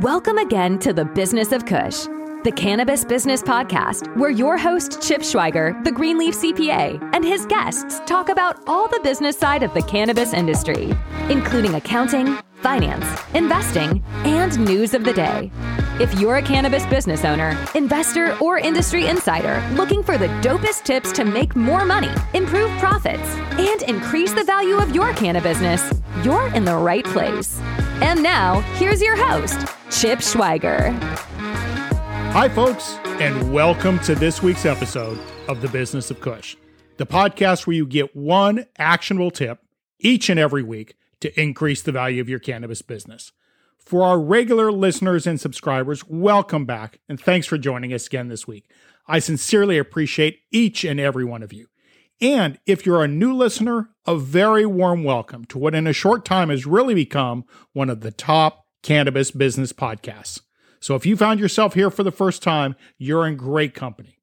Welcome again to the Business of Kush, the Cannabis Business Podcast, where your host, Chip Schweiger, the Greenleaf CPA, and his guests talk about all the business side of the cannabis industry, including accounting, finance, investing, and news of the day. If you're a cannabis business owner, investor, or industry insider looking for the dopest tips to make more money, improve profits, and increase the value of your cannabis business, you're in the right place. And now, here's your host, Chip Schweiger. Hi, folks, and welcome to this week's episode of The Business of Kush, the podcast where you get one actionable tip each and every week to increase the value of your cannabis business. For our regular listeners and subscribers, welcome back, and thanks for joining us again this week. I sincerely appreciate each and every one of you. And if you're a new listener, a very warm welcome to what in a short time has really become one of the top cannabis business podcasts. So if you found yourself here for the first time, you're in great company.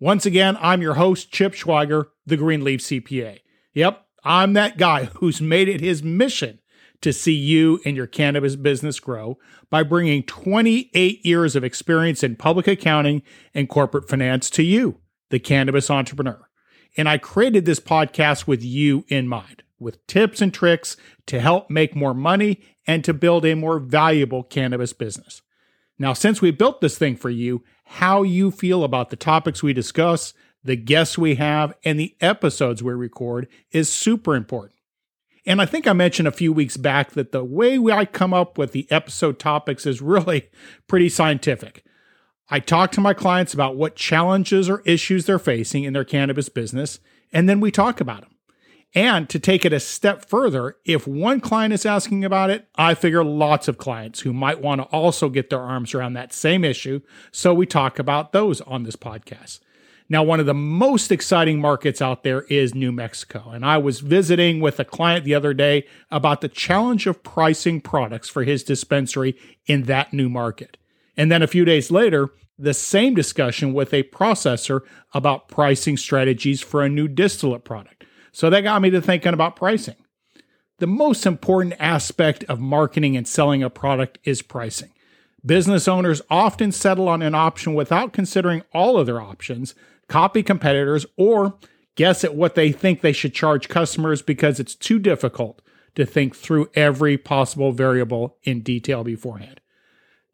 Once again, I'm your host, Chip Schweiger, the Greenleaf CPA. Yep, I'm that guy who's made it his mission to see you and your cannabis business grow by bringing 28 years of experience in public accounting and corporate finance to you, the cannabis entrepreneur. And I created this podcast with you in mind, with tips and tricks to help make more money and to build a more valuable cannabis business. Now, since we built this thing for you, how you feel about the topics we discuss, the guests we have, and the episodes we record is super important. And I think I mentioned a few weeks back that the way I come up with the episode topics is really pretty scientific. I talk to my clients about what challenges or issues they're facing in their cannabis business, and then we talk about them. And to take it a step further, if one client is asking about it, I figure lots of clients who might want to also get their arms around that same issue. So we talk about those on this podcast. Now, one of the most exciting markets out there is New Mexico. And I was visiting with a client the other day about the challenge of pricing products for his dispensary in that new market. And then a few days later, the same discussion with a processor about pricing strategies for a new distillate product. So that got me to thinking about pricing. The most important aspect of marketing and selling a product is pricing. Business owners often settle on an option without considering all other options, copy competitors, or guess at what they think they should charge customers because it's too difficult to think through every possible variable in detail beforehand.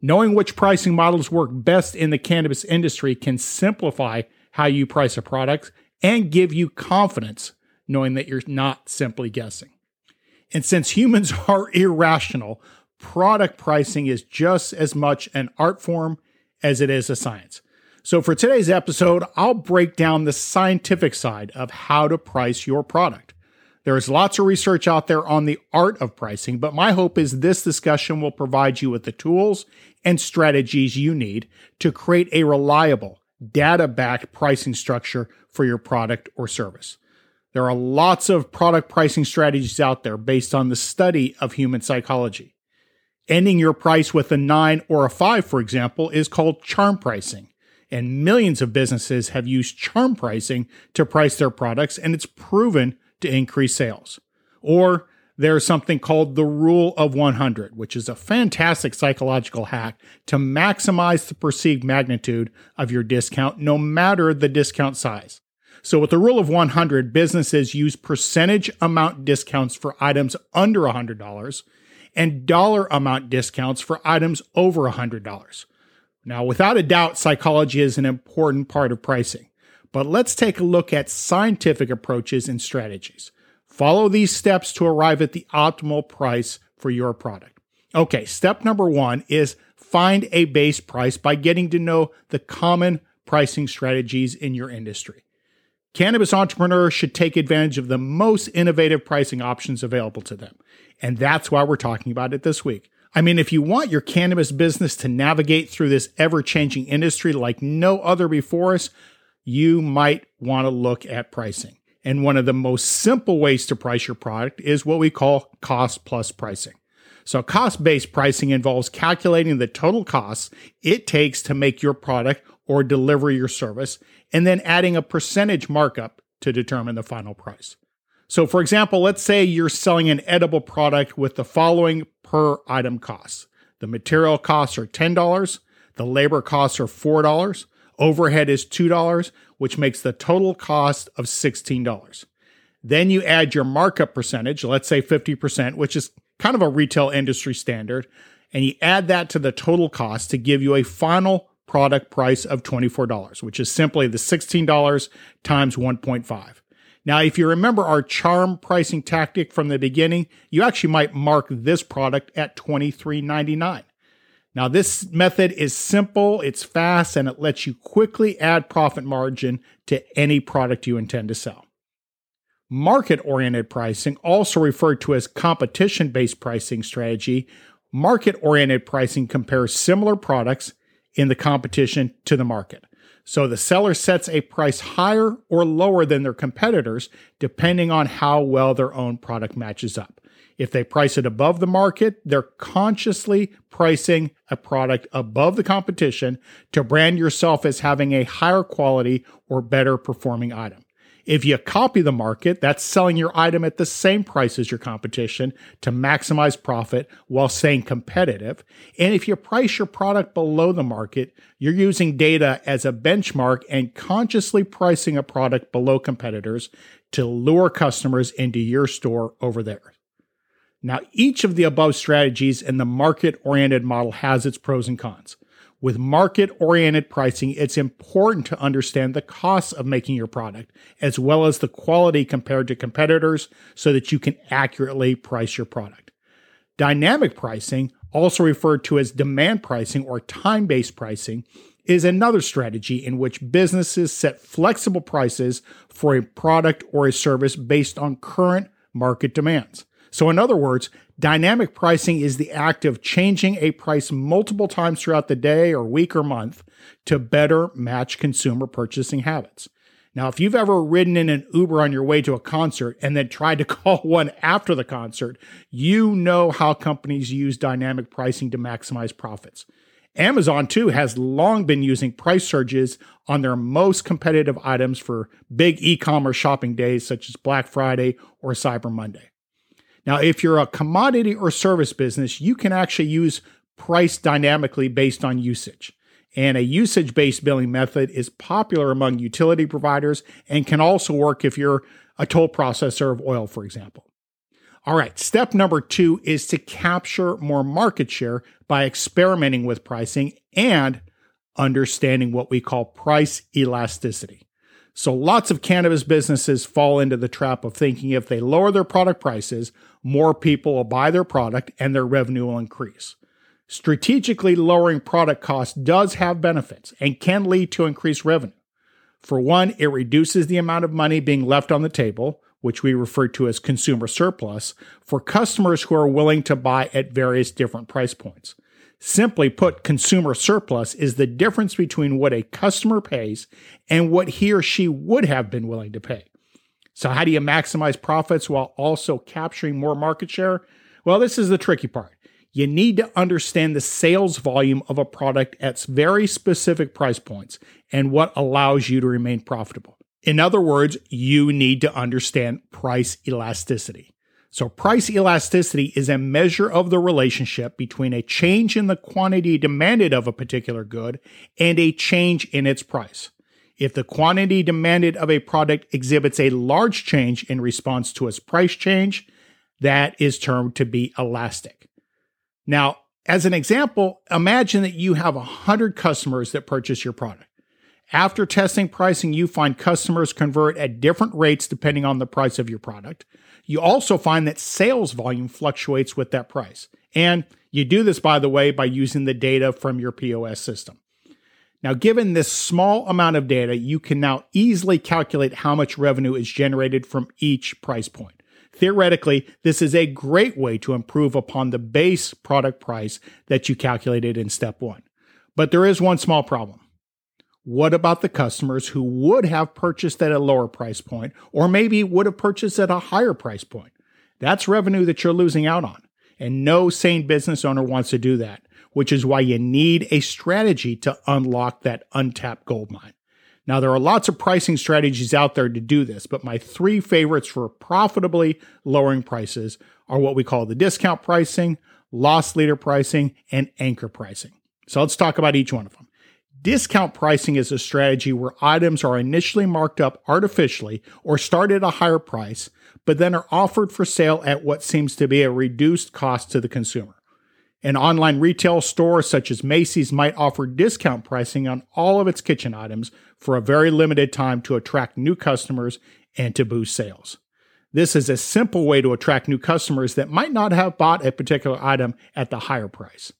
Knowing which pricing models work best in the cannabis industry can simplify how you price a product and give you confidence knowing that you're not simply guessing. And since humans are irrational, product pricing is just as much an art form as it is a science. So, for today's episode, I'll break down the scientific side of how to price your product. There is lots of research out there on the art of pricing, but my hope is this discussion will provide you with the tools and strategies you need to create a reliable, data backed pricing structure for your product or service. There are lots of product pricing strategies out there based on the study of human psychology. Ending your price with a nine or a five, for example, is called charm pricing. And millions of businesses have used charm pricing to price their products, and it's proven to increase sales. Or there's something called the rule of 100, which is a fantastic psychological hack to maximize the perceived magnitude of your discount, no matter the discount size. So, with the rule of 100, businesses use percentage amount discounts for items under $100 and dollar amount discounts for items over $100. Now, without a doubt, psychology is an important part of pricing. But let's take a look at scientific approaches and strategies. Follow these steps to arrive at the optimal price for your product. Okay, step number one is find a base price by getting to know the common pricing strategies in your industry. Cannabis entrepreneurs should take advantage of the most innovative pricing options available to them. And that's why we're talking about it this week. I mean, if you want your cannabis business to navigate through this ever changing industry like no other before us, you might want to look at pricing. And one of the most simple ways to price your product is what we call cost plus pricing. So, cost based pricing involves calculating the total costs it takes to make your product or deliver your service, and then adding a percentage markup to determine the final price. So, for example, let's say you're selling an edible product with the following per item costs. The material costs are $10, the labor costs are $4, overhead is $2, which makes the total cost of $16. Then you add your markup percentage, let's say 50%, which is kind of a retail industry standard, and you add that to the total cost to give you a final product price of $24, which is simply the $16 times 1.5. Now, if you remember our charm pricing tactic from the beginning, you actually might mark this product at $23.99. Now, this method is simple, it's fast, and it lets you quickly add profit margin to any product you intend to sell. Market oriented pricing, also referred to as competition based pricing strategy, market oriented pricing compares similar products in the competition to the market. So the seller sets a price higher or lower than their competitors, depending on how well their own product matches up. If they price it above the market, they're consciously pricing a product above the competition to brand yourself as having a higher quality or better performing item. If you copy the market, that's selling your item at the same price as your competition to maximize profit while staying competitive. And if you price your product below the market, you're using data as a benchmark and consciously pricing a product below competitors to lure customers into your store over there. Now, each of the above strategies in the market oriented model has its pros and cons. With market oriented pricing, it's important to understand the costs of making your product, as well as the quality compared to competitors, so that you can accurately price your product. Dynamic pricing, also referred to as demand pricing or time based pricing, is another strategy in which businesses set flexible prices for a product or a service based on current market demands. So, in other words, dynamic pricing is the act of changing a price multiple times throughout the day or week or month to better match consumer purchasing habits. Now, if you've ever ridden in an Uber on your way to a concert and then tried to call one after the concert, you know how companies use dynamic pricing to maximize profits. Amazon, too, has long been using price surges on their most competitive items for big e commerce shopping days such as Black Friday or Cyber Monday. Now, if you're a commodity or service business, you can actually use price dynamically based on usage. And a usage based billing method is popular among utility providers and can also work if you're a toll processor of oil, for example. All right, step number two is to capture more market share by experimenting with pricing and understanding what we call price elasticity. So lots of cannabis businesses fall into the trap of thinking if they lower their product prices, more people will buy their product and their revenue will increase. Strategically lowering product costs does have benefits and can lead to increased revenue. For one, it reduces the amount of money being left on the table, which we refer to as consumer surplus, for customers who are willing to buy at various different price points. Simply put, consumer surplus is the difference between what a customer pays and what he or she would have been willing to pay. So, how do you maximize profits while also capturing more market share? Well, this is the tricky part. You need to understand the sales volume of a product at very specific price points and what allows you to remain profitable. In other words, you need to understand price elasticity. So, price elasticity is a measure of the relationship between a change in the quantity demanded of a particular good and a change in its price. If the quantity demanded of a product exhibits a large change in response to its price change, that is termed to be elastic. Now, as an example, imagine that you have 100 customers that purchase your product. After testing pricing, you find customers convert at different rates depending on the price of your product. You also find that sales volume fluctuates with that price. And you do this, by the way, by using the data from your POS system. Now, given this small amount of data, you can now easily calculate how much revenue is generated from each price point. Theoretically, this is a great way to improve upon the base product price that you calculated in step one. But there is one small problem. What about the customers who would have purchased at a lower price point or maybe would have purchased at a higher price point? That's revenue that you're losing out on. And no sane business owner wants to do that, which is why you need a strategy to unlock that untapped gold mine. Now, there are lots of pricing strategies out there to do this, but my three favorites for profitably lowering prices are what we call the discount pricing, loss leader pricing, and anchor pricing. So let's talk about each one of them. Discount pricing is a strategy where items are initially marked up artificially or start at a higher price, but then are offered for sale at what seems to be a reduced cost to the consumer. An online retail store such as Macy's might offer discount pricing on all of its kitchen items for a very limited time to attract new customers and to boost sales. This is a simple way to attract new customers that might not have bought a particular item at the higher price.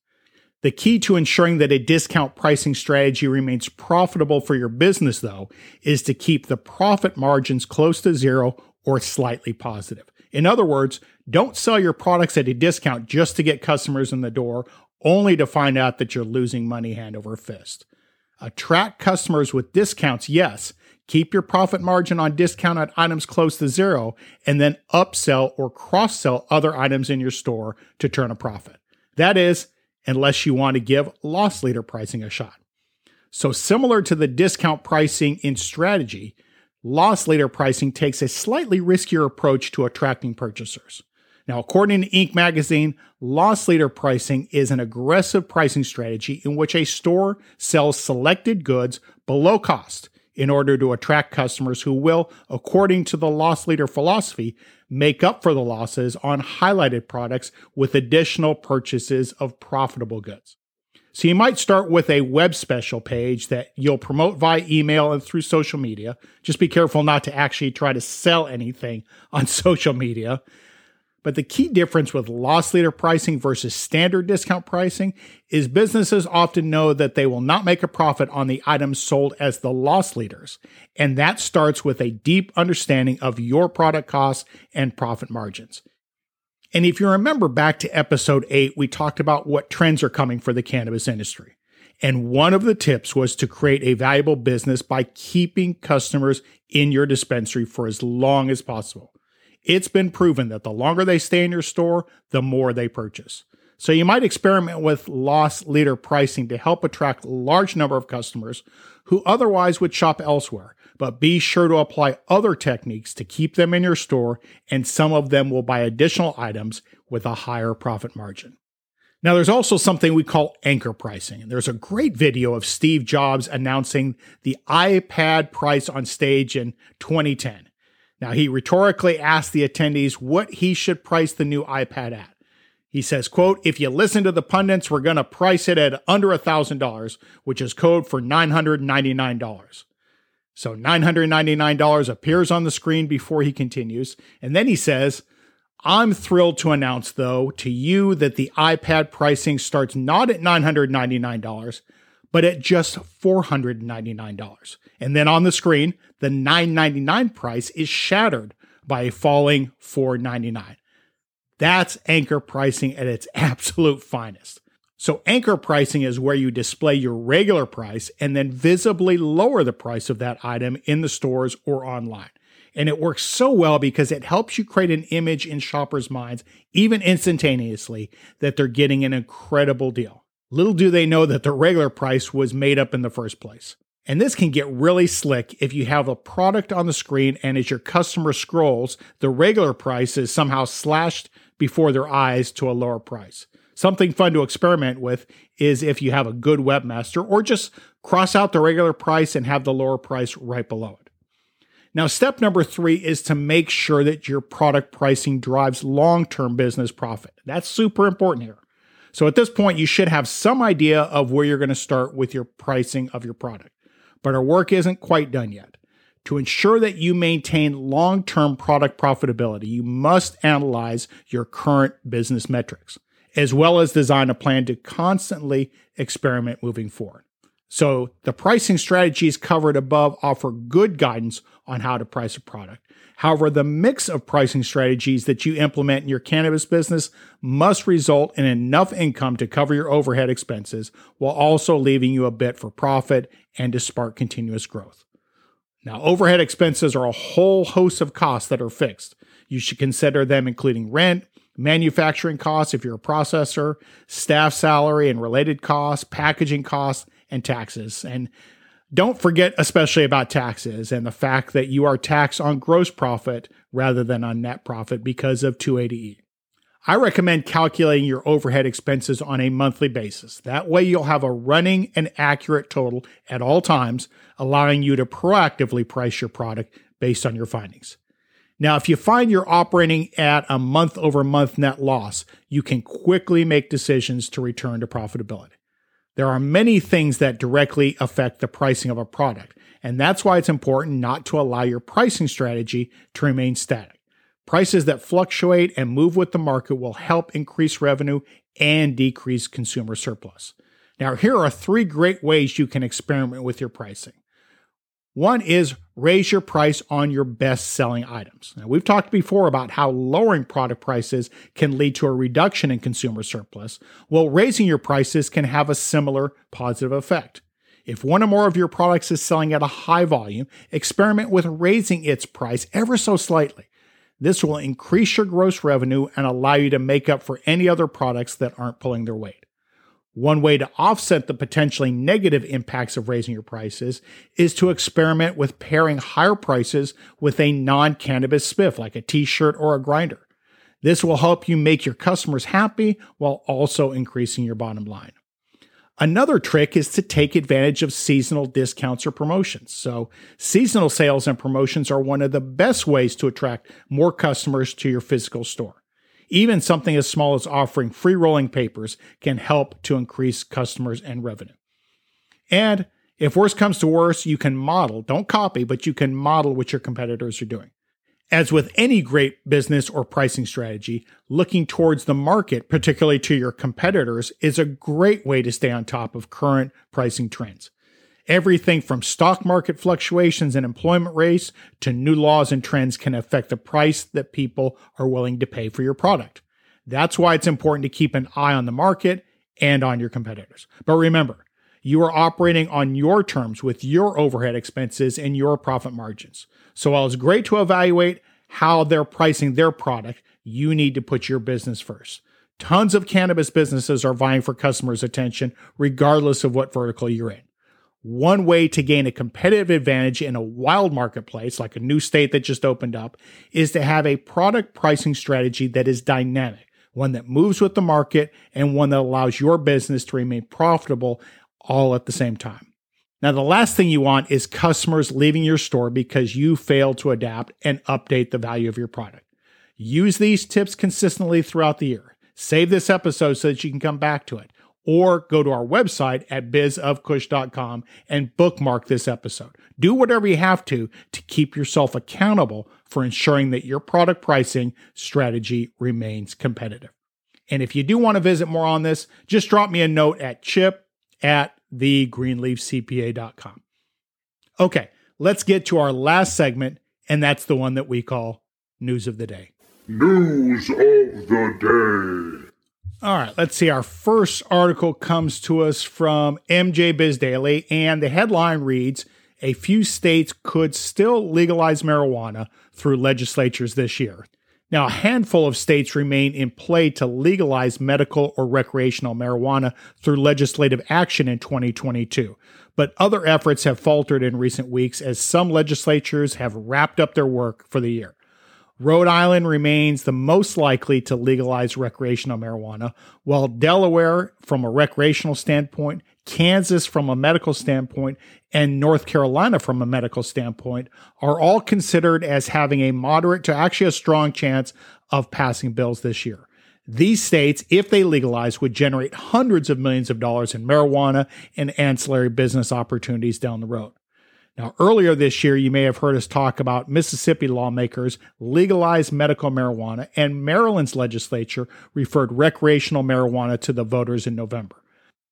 The key to ensuring that a discount pricing strategy remains profitable for your business, though, is to keep the profit margins close to zero or slightly positive. In other words, don't sell your products at a discount just to get customers in the door, only to find out that you're losing money hand over fist. Attract customers with discounts, yes. Keep your profit margin on discounted items close to zero, and then upsell or cross sell other items in your store to turn a profit. That is, unless you want to give loss leader pricing a shot. So, similar to the discount pricing in strategy, loss leader pricing takes a slightly riskier approach to attracting purchasers. Now, according to Inc. magazine, loss leader pricing is an aggressive pricing strategy in which a store sells selected goods below cost in order to attract customers who will, according to the loss leader philosophy, make up for the losses on highlighted products with additional purchases of profitable goods. So you might start with a web special page that you'll promote via email and through social media. Just be careful not to actually try to sell anything on social media. But the key difference with loss leader pricing versus standard discount pricing is businesses often know that they will not make a profit on the items sold as the loss leaders. And that starts with a deep understanding of your product costs and profit margins. And if you remember back to episode eight, we talked about what trends are coming for the cannabis industry. And one of the tips was to create a valuable business by keeping customers in your dispensary for as long as possible. It's been proven that the longer they stay in your store, the more they purchase. So you might experiment with loss leader pricing to help attract a large number of customers who otherwise would shop elsewhere but be sure to apply other techniques to keep them in your store, and some of them will buy additional items with a higher profit margin. Now, there's also something we call anchor pricing. There's a great video of Steve Jobs announcing the iPad price on stage in 2010. Now, he rhetorically asked the attendees what he should price the new iPad at. He says, quote, if you listen to the pundits, we're going to price it at under $1,000, which is code for $999. So $999 appears on the screen before he continues. And then he says, I'm thrilled to announce, though, to you that the iPad pricing starts not at $999, but at just $499. And then on the screen, the 999 price is shattered by a falling 499. That's anchor pricing at its absolute finest. So, anchor pricing is where you display your regular price and then visibly lower the price of that item in the stores or online. And it works so well because it helps you create an image in shoppers' minds, even instantaneously, that they're getting an incredible deal. Little do they know that the regular price was made up in the first place. And this can get really slick if you have a product on the screen and as your customer scrolls, the regular price is somehow slashed before their eyes to a lower price. Something fun to experiment with is if you have a good webmaster, or just cross out the regular price and have the lower price right below it. Now, step number three is to make sure that your product pricing drives long term business profit. That's super important here. So, at this point, you should have some idea of where you're going to start with your pricing of your product. But our work isn't quite done yet. To ensure that you maintain long term product profitability, you must analyze your current business metrics as well as design a plan to constantly experiment moving forward. So, the pricing strategies covered above offer good guidance on how to price a product. However, the mix of pricing strategies that you implement in your cannabis business must result in enough income to cover your overhead expenses while also leaving you a bit for profit and to spark continuous growth. Now, overhead expenses are a whole host of costs that are fixed. You should consider them including rent, manufacturing costs if you're a processor, staff salary and related costs, packaging costs, and taxes. And don't forget, especially about taxes and the fact that you are taxed on gross profit rather than on net profit because of 280E. I recommend calculating your overhead expenses on a monthly basis. That way, you'll have a running and accurate total at all times, allowing you to proactively price your product based on your findings. Now, if you find you're operating at a month over month net loss, you can quickly make decisions to return to profitability. There are many things that directly affect the pricing of a product, and that's why it's important not to allow your pricing strategy to remain static. Prices that fluctuate and move with the market will help increase revenue and decrease consumer surplus. Now, here are three great ways you can experiment with your pricing. One is raise your price on your best selling items. Now, we've talked before about how lowering product prices can lead to a reduction in consumer surplus. Well, raising your prices can have a similar positive effect. If one or more of your products is selling at a high volume, experiment with raising its price ever so slightly. This will increase your gross revenue and allow you to make up for any other products that aren't pulling their weight. One way to offset the potentially negative impacts of raising your prices is to experiment with pairing higher prices with a non cannabis spiff like a t shirt or a grinder. This will help you make your customers happy while also increasing your bottom line. Another trick is to take advantage of seasonal discounts or promotions. So, seasonal sales and promotions are one of the best ways to attract more customers to your physical store. Even something as small as offering free rolling papers can help to increase customers and revenue. And if worse comes to worse, you can model, don't copy, but you can model what your competitors are doing. As with any great business or pricing strategy, looking towards the market, particularly to your competitors, is a great way to stay on top of current pricing trends. Everything from stock market fluctuations and employment rates to new laws and trends can affect the price that people are willing to pay for your product. That's why it's important to keep an eye on the market and on your competitors. But remember, you are operating on your terms with your overhead expenses and your profit margins. So while it's great to evaluate how they're pricing their product, you need to put your business first. Tons of cannabis businesses are vying for customers' attention, regardless of what vertical you're in. One way to gain a competitive advantage in a wild marketplace, like a new state that just opened up, is to have a product pricing strategy that is dynamic, one that moves with the market, and one that allows your business to remain profitable all at the same time. Now, the last thing you want is customers leaving your store because you failed to adapt and update the value of your product. Use these tips consistently throughout the year. Save this episode so that you can come back to it, or go to our website at bizofkush.com and bookmark this episode. Do whatever you have to to keep yourself accountable for ensuring that your product pricing strategy remains competitive. And if you do want to visit more on this, just drop me a note at chip at thegreenleafcpa.com. Okay, let's get to our last segment, and that's the one that we call News of the Day. News of the Day. All right, let's see. Our first article comes to us from MJ Biz Daily, and the headline reads A few states could still legalize marijuana through legislatures this year. Now, a handful of states remain in play to legalize medical or recreational marijuana through legislative action in 2022. But other efforts have faltered in recent weeks as some legislatures have wrapped up their work for the year. Rhode Island remains the most likely to legalize recreational marijuana, while Delaware, from a recreational standpoint, Kansas, from a medical standpoint, and North Carolina, from a medical standpoint, are all considered as having a moderate to actually a strong chance of passing bills this year. These states, if they legalize, would generate hundreds of millions of dollars in marijuana and ancillary business opportunities down the road. Now, earlier this year, you may have heard us talk about Mississippi lawmakers legalized medical marijuana, and Maryland's legislature referred recreational marijuana to the voters in November.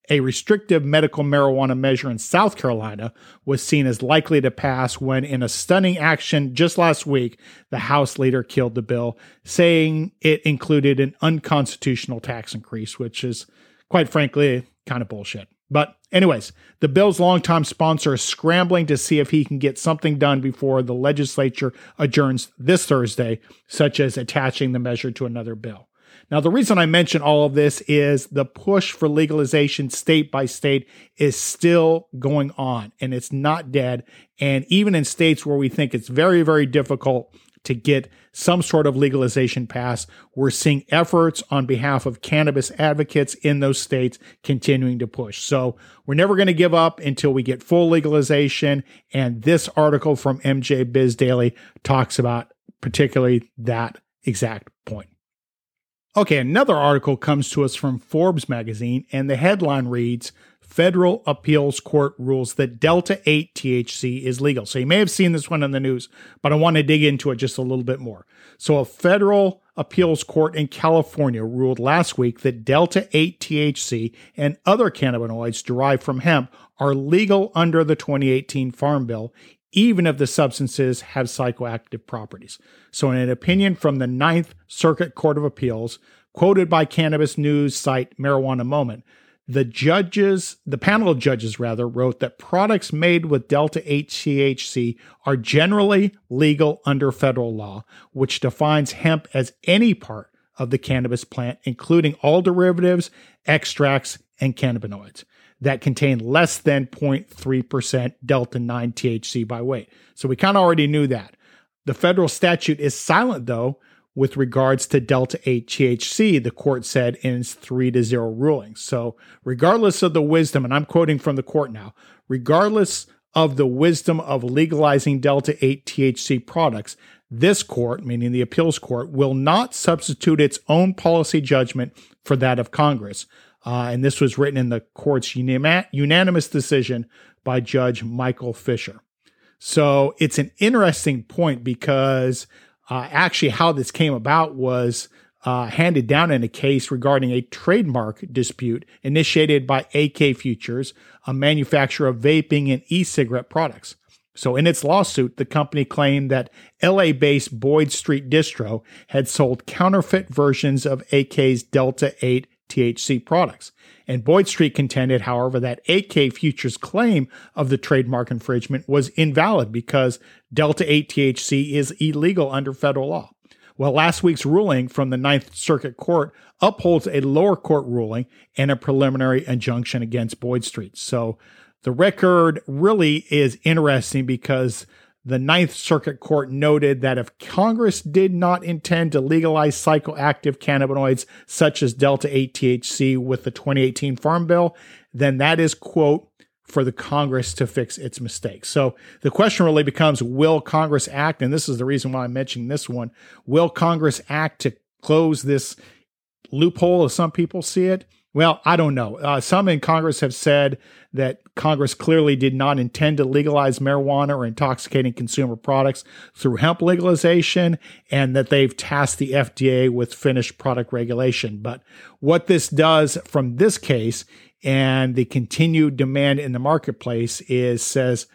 A restrictive medical marijuana measure in South Carolina was seen as likely to pass when, in a stunning action just last week, the House leader killed the bill, saying it included an unconstitutional tax increase, which is, quite frankly, kind of bullshit. But, anyways, the bill's longtime sponsor is scrambling to see if he can get something done before the legislature adjourns this Thursday, such as attaching the measure to another bill. Now, the reason I mention all of this is the push for legalization state by state is still going on and it's not dead. And even in states where we think it's very, very difficult to get some sort of legalization passed. We're seeing efforts on behalf of cannabis advocates in those states continuing to push. So we're never going to give up until we get full legalization. And this article from MJ Biz Daily talks about particularly that exact point. Okay, another article comes to us from Forbes magazine, and the headline reads federal appeals court rules that Delta 8 THC is legal. So you may have seen this one in the news, but I want to dig into it just a little bit more. So a federal appeals court in California ruled last week that Delta 8 THC and other cannabinoids derived from hemp are legal under the 2018 Farm Bill, even if the substances have psychoactive properties. So, in an opinion from the Ninth Circuit Court of Appeals, quoted by cannabis news site Marijuana Moment, the judges, the panel of judges rather, wrote that products made with Delta 8 THC are generally legal under federal law, which defines hemp as any part of the cannabis plant, including all derivatives, extracts, and cannabinoids that contain less than 0.3% Delta 9 THC by weight. So we kind of already knew that. The federal statute is silent, though, with regards to delta 8 THC, the court said in its 3 to 0 ruling. So, regardless of the wisdom, and I'm quoting from the court now, regardless of the wisdom of legalizing delta 8 THC products, this court, meaning the appeals court, will not substitute its own policy judgment for that of Congress. Uh, and this was written in the court's unanimous decision by Judge Michael Fisher. So it's an interesting point because uh, actually, how this came about was uh, handed down in a case regarding a trademark dispute initiated by AK Futures, a manufacturer of vaping and e cigarette products. So, in its lawsuit, the company claimed that LA based Boyd Street Distro had sold counterfeit versions of AK's Delta 8 THC products. And Boyd Street contended, however, that AK Futures' claim of the trademark infringement was invalid because Delta 8 THC is illegal under federal law. Well, last week's ruling from the Ninth Circuit Court upholds a lower court ruling and a preliminary injunction against Boyd Street. So the record really is interesting because the Ninth Circuit Court noted that if Congress did not intend to legalize psychoactive cannabinoids such as Delta 8 THC with the 2018 Farm Bill, then that is, quote, for the Congress to fix its mistakes. So the question really becomes will Congress act? And this is the reason why I'm mentioning this one. Will Congress act to close this loophole, as some people see it? Well, I don't know. Uh, some in Congress have said that Congress clearly did not intend to legalize marijuana or intoxicating consumer products through hemp legalization, and that they've tasked the FDA with finished product regulation. But what this does from this case and the continued demand in the marketplace is says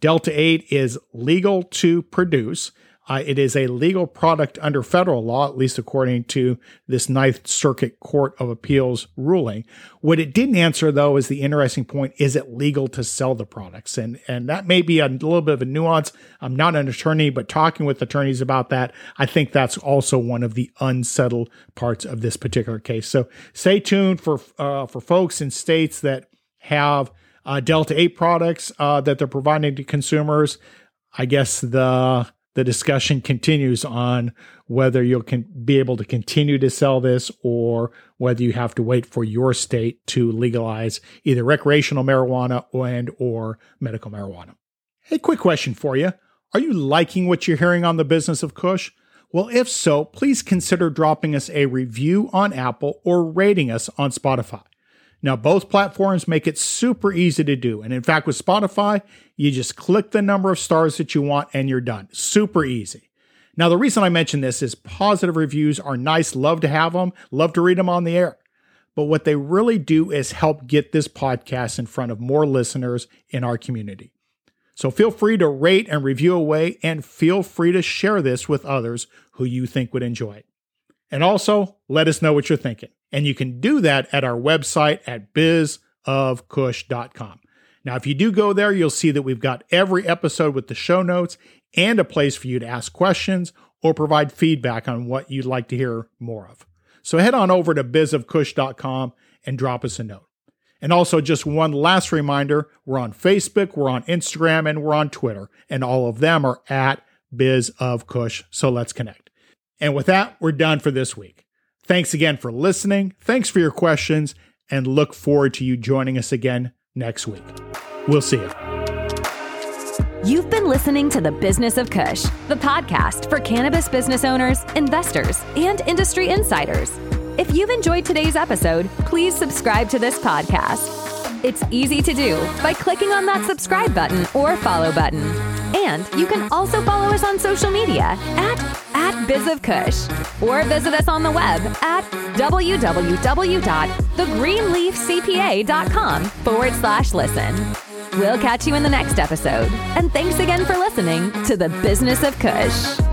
Delta 8 is legal to produce. Uh, it is a legal product under federal law, at least according to this Ninth Circuit Court of Appeals ruling. What it didn't answer, though, is the interesting point: is it legal to sell the products? And and that may be a little bit of a nuance. I'm not an attorney, but talking with attorneys about that, I think that's also one of the unsettled parts of this particular case. So stay tuned for uh, for folks in states that have uh, Delta 8 products uh, that they're providing to consumers. I guess the the discussion continues on whether you'll can be able to continue to sell this or whether you have to wait for your state to legalize either recreational marijuana and or medical marijuana. Hey, quick question for you. Are you liking what you're hearing on the business of Kush? Well, if so, please consider dropping us a review on Apple or rating us on Spotify. Now, both platforms make it super easy to do. And in fact, with Spotify, you just click the number of stars that you want and you're done. Super easy. Now, the reason I mention this is positive reviews are nice. Love to have them, love to read them on the air. But what they really do is help get this podcast in front of more listeners in our community. So feel free to rate and review away and feel free to share this with others who you think would enjoy it. And also, let us know what you're thinking. And you can do that at our website at bizofkush.com. Now, if you do go there, you'll see that we've got every episode with the show notes and a place for you to ask questions or provide feedback on what you'd like to hear more of. So head on over to bizofkush.com and drop us a note. And also, just one last reminder we're on Facebook, we're on Instagram, and we're on Twitter, and all of them are at Biz of Kush. So let's connect. And with that, we're done for this week. Thanks again for listening. Thanks for your questions and look forward to you joining us again next week. We'll see you. You've been listening to The Business of Kush, the podcast for cannabis business owners, investors, and industry insiders. If you've enjoyed today's episode, please subscribe to this podcast. It's easy to do by clicking on that subscribe button or follow button. And you can also follow us on social media at, at BizofKush or visit us on the web at www.thegreenleafcpa.com forward slash listen. We'll catch you in the next episode. And thanks again for listening to The Business of Kush.